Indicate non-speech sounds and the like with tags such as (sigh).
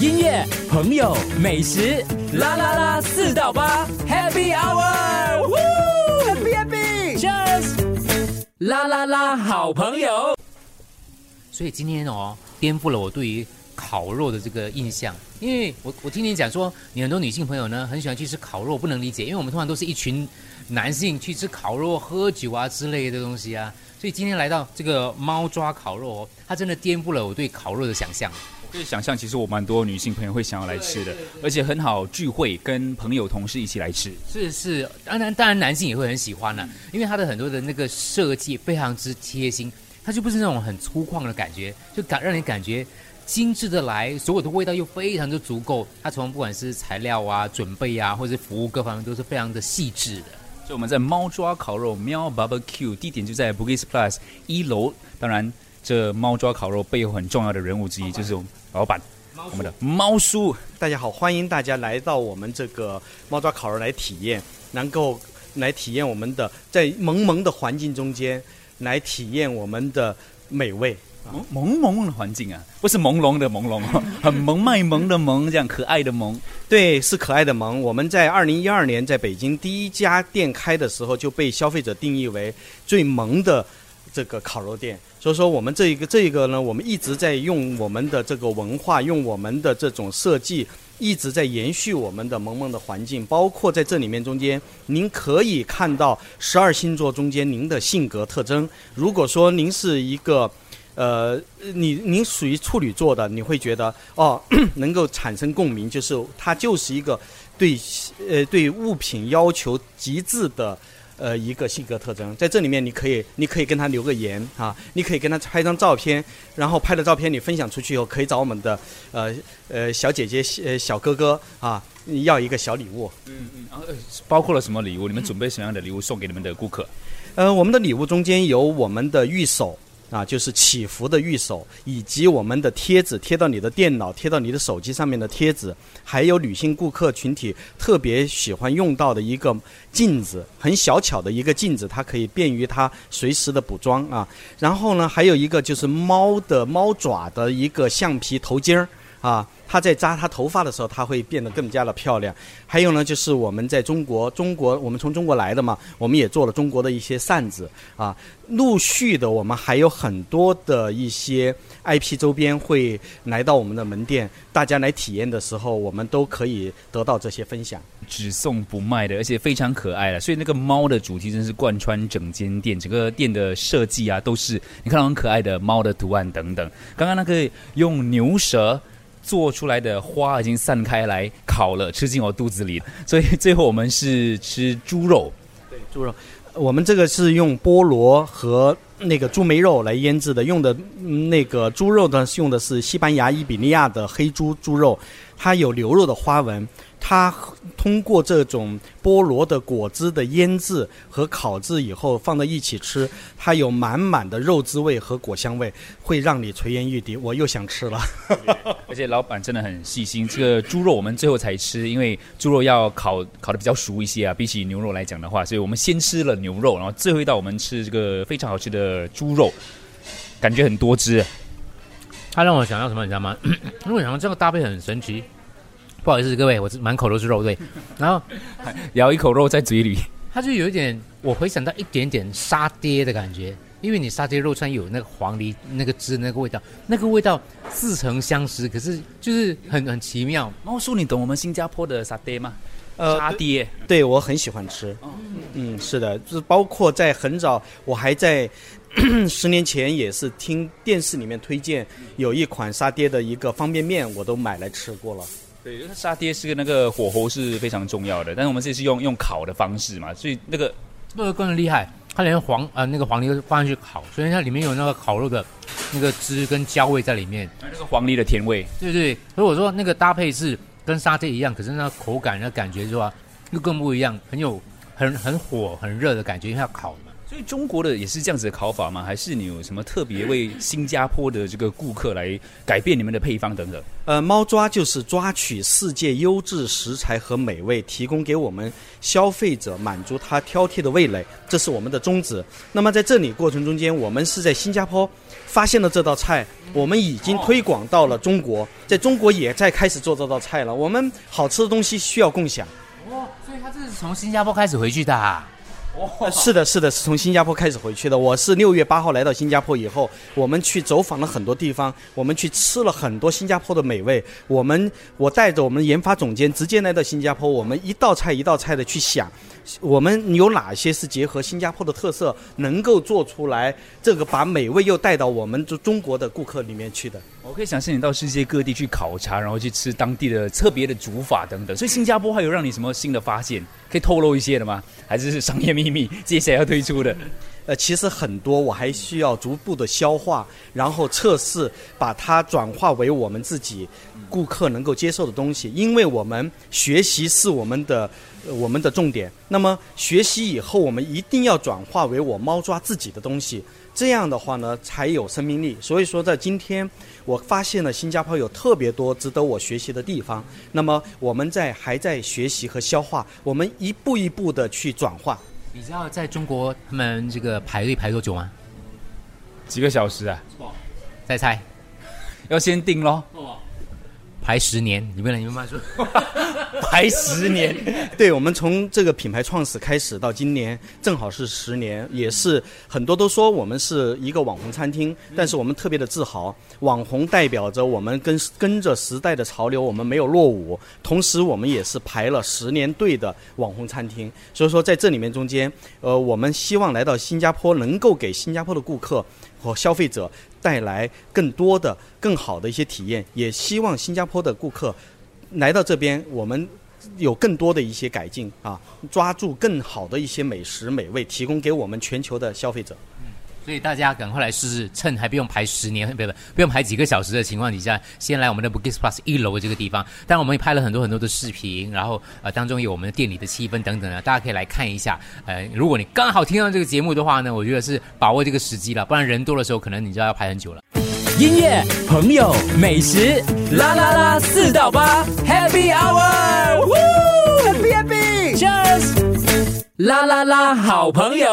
音乐、朋友、美食，啦啦啦，四到八，Happy Hour，Happy Happy，Cheers，啦啦啦，好朋友。所以今天哦，颠覆了我对于烤肉的这个印象，因为我我听你讲说，你很多女性朋友呢很喜欢去吃烤肉，不能理解，因为我们通常都是一群男性去吃烤肉、喝酒啊之类的东西啊，所以今天来到这个猫抓烤肉哦，它真的颠覆了我对烤肉的想象。可以想象，其实我蛮多女性朋友会想要来吃的，而且很好聚会，跟朋友同事一起来吃。是是，当然当然男性也会很喜欢呢、因为它的很多的那个设计非常之贴心，它就不是那种很粗犷的感觉，就感让你感觉精致的来，所有的味道又非常的足够。它从不管是材料啊、准备啊，或者是服务各方面都是非常的细致的。所以我们在猫抓烤肉喵 Barbecue 地点就在 Bugis Plus 一楼。当然，这猫抓烤肉背后很重要的人物之一就是我们老板，我们的猫叔。大家好，欢迎大家来到我们这个猫抓烤肉来体验，能够来体验我们的在萌萌的环境中间来体验我们的美味。萌萌萌的环境啊，不是朦胧的朦胧哦，很萌卖萌的萌，这样可爱的萌。对，是可爱的萌。我们在二零一二年在北京第一家店开的时候，就被消费者定义为最萌的这个烤肉店。所以说，我们这一个这一个呢，我们一直在用我们的这个文化，用我们的这种设计，一直在延续我们的萌萌的环境。包括在这里面中间，您可以看到十二星座中间您的性格特征。如果说您是一个呃，你您属于处女座的，你会觉得哦，(coughs) 能够产生共鸣，就是它就是一个对呃对物品要求极致的呃一个性格特征。在这里面，你可以你可以跟他留个言啊，你可以跟他拍张照片，然后拍的照片你分享出去以后，可以找我们的呃呃小姐姐呃小哥哥啊要一个小礼物嗯嗯呃。包括了什么礼物？你们准备什么样的礼物送给你们的顾客？呃，我们的礼物中间有我们的玉手啊，就是祈福的玉手，以及我们的贴纸，贴到你的电脑、贴到你的手机上面的贴纸，还有女性顾客群体特别喜欢用到的一个镜子，很小巧的一个镜子，它可以便于它随时的补妆啊。然后呢，还有一个就是猫的猫爪的一个橡皮头巾儿啊。它在扎它头发的时候，它会变得更加的漂亮。还有呢，就是我们在中国，中国我们从中国来的嘛，我们也做了中国的一些扇子啊。陆续的，我们还有很多的一些 IP 周边会来到我们的门店，大家来体验的时候，我们都可以得到这些分享。只送不卖的，而且非常可爱了。所以那个猫的主题真是贯穿整间店，整个店的设计啊，都是你看到很可爱的猫的图案等等。刚刚那个用牛舌。做出来的花已经散开来烤了，吃进我肚子里。所以最后我们是吃猪肉，对，猪肉。我们这个是用菠萝和那个猪梅肉来腌制的，用的那个猪肉呢是，用的是西班牙伊比利亚的黑猪猪肉，它有牛肉的花纹。它通过这种菠萝的果汁的腌制和烤制以后放在一起吃，它有满满的肉滋味和果香味，会让你垂涎欲滴。我又想吃了，(laughs) 而且老板真的很细心。这个猪肉我们最后才吃，因为猪肉要烤烤的比较熟一些啊，比起牛肉来讲的话，所以我们先吃了牛肉，然后最后一道我们吃这个非常好吃的猪肉，感觉很多汁。它让我想到什么，你知道吗？(clears throat) 因为我想到这个搭配很神奇。不好意思，各位，我满口都是肉对，然后 (laughs) 咬一口肉在嘴里，它就有一点，我回想到一点点沙爹的感觉，因为你沙爹肉串有那个黄梨那个汁那个味道，那个味道似曾相识，可是就是很很奇妙。猫叔，你懂我们新加坡的沙爹吗？呃，沙爹，对我很喜欢吃。嗯，是的，就是包括在很早，我还在 (clears throat) 十年前也是听电视里面推荐有一款沙爹的一个方便面，我都买来吃过了。对，沙爹是个那个火候是非常重要的，但是我们这是用用烤的方式嘛，所以那个那个更厉害，它连黄呃那个黄梨都放上去烤，所以它里面有那个烤肉的那个汁跟焦味在里面，那个黄梨的甜味，对对，所以我说那个搭配是跟沙爹一样，可是那口感那感觉是吧，又更不一样，很有很很火很热的感觉，因为要烤嘛。所以中国的也是这样子的烤法吗？还是你有什么特别为新加坡的这个顾客来改变你们的配方等等？呃，猫抓就是抓取世界优质食材和美味，提供给我们消费者，满足他挑剔的味蕾，这是我们的宗旨。那么在这里过程中间，我们是在新加坡发现了这道菜，我们已经推广到了中国，在中国也在开始做这道菜了。我们好吃的东西需要共享。哦，所以他这是从新加坡开始回去的、啊。是的，是的，是从新加坡开始回去的。我是六月八号来到新加坡以后，我们去走访了很多地方，我们去吃了很多新加坡的美味。我们我带着我们研发总监直接来到新加坡，我们一道菜一道菜的去想，我们有哪些是结合新加坡的特色，能够做出来这个把美味又带到我们中中国的顾客里面去的。我可以想象你到世界各地去考察，然后去吃当地的特别的煮法等等。所以新加坡还有让你什么新的发现？可以透露一些的吗？还是是商业秘密？接下来要推出的？呃，其实很多我还需要逐步的消化，然后测试，把它转化为我们自己顾客能够接受的东西。因为我们学习是我们的、我们的重点。那么学习以后，我们一定要转化为我猫抓自己的东西。这样的话呢，才有生命力。所以说，在今天，我发现了新加坡有特别多值得我学习的地方。那么我们在还在学习和消化，我们一步一步的去转化。你知道在中国他们这个排队排多久吗？几个小时啊？再猜，要先定喽，排十年。你们来，你们慢说。(laughs) (laughs) 排十年。(laughs) 对我们从这个品牌创始开始到今年，正好是十年，也是很多都说我们是一个网红餐厅，但是我们特别的自豪，网红代表着我们跟跟着时代的潮流，我们没有落伍，同时我们也是排了十年队的网红餐厅，所以说在这里面中间，呃，我们希望来到新加坡，能够给新加坡的顾客和消费者带来更多的、更好的一些体验，也希望新加坡的顾客来到这边，我们有更多的一些改进啊，抓住更好的一些美食美味，提供给我们全球的消费者。所以大家赶快来试试，趁还不用排十年，不 (laughs) 不不用排几个小时的情况底下，先来我们的 Bugis Plus 一楼这个地方。当然，我们也拍了很多很多的视频，然后呃当中有我们的店里的气氛等等啊，大家可以来看一下。呃，如果你刚好听到这个节目的话呢，我觉得是把握这个时机了，不然人多的时候，可能你就要排很久了。音乐、朋友、美食，啦啦啦，四到八，Happy Hour，Happy Happy，Cheers，啦啦啦，好朋友。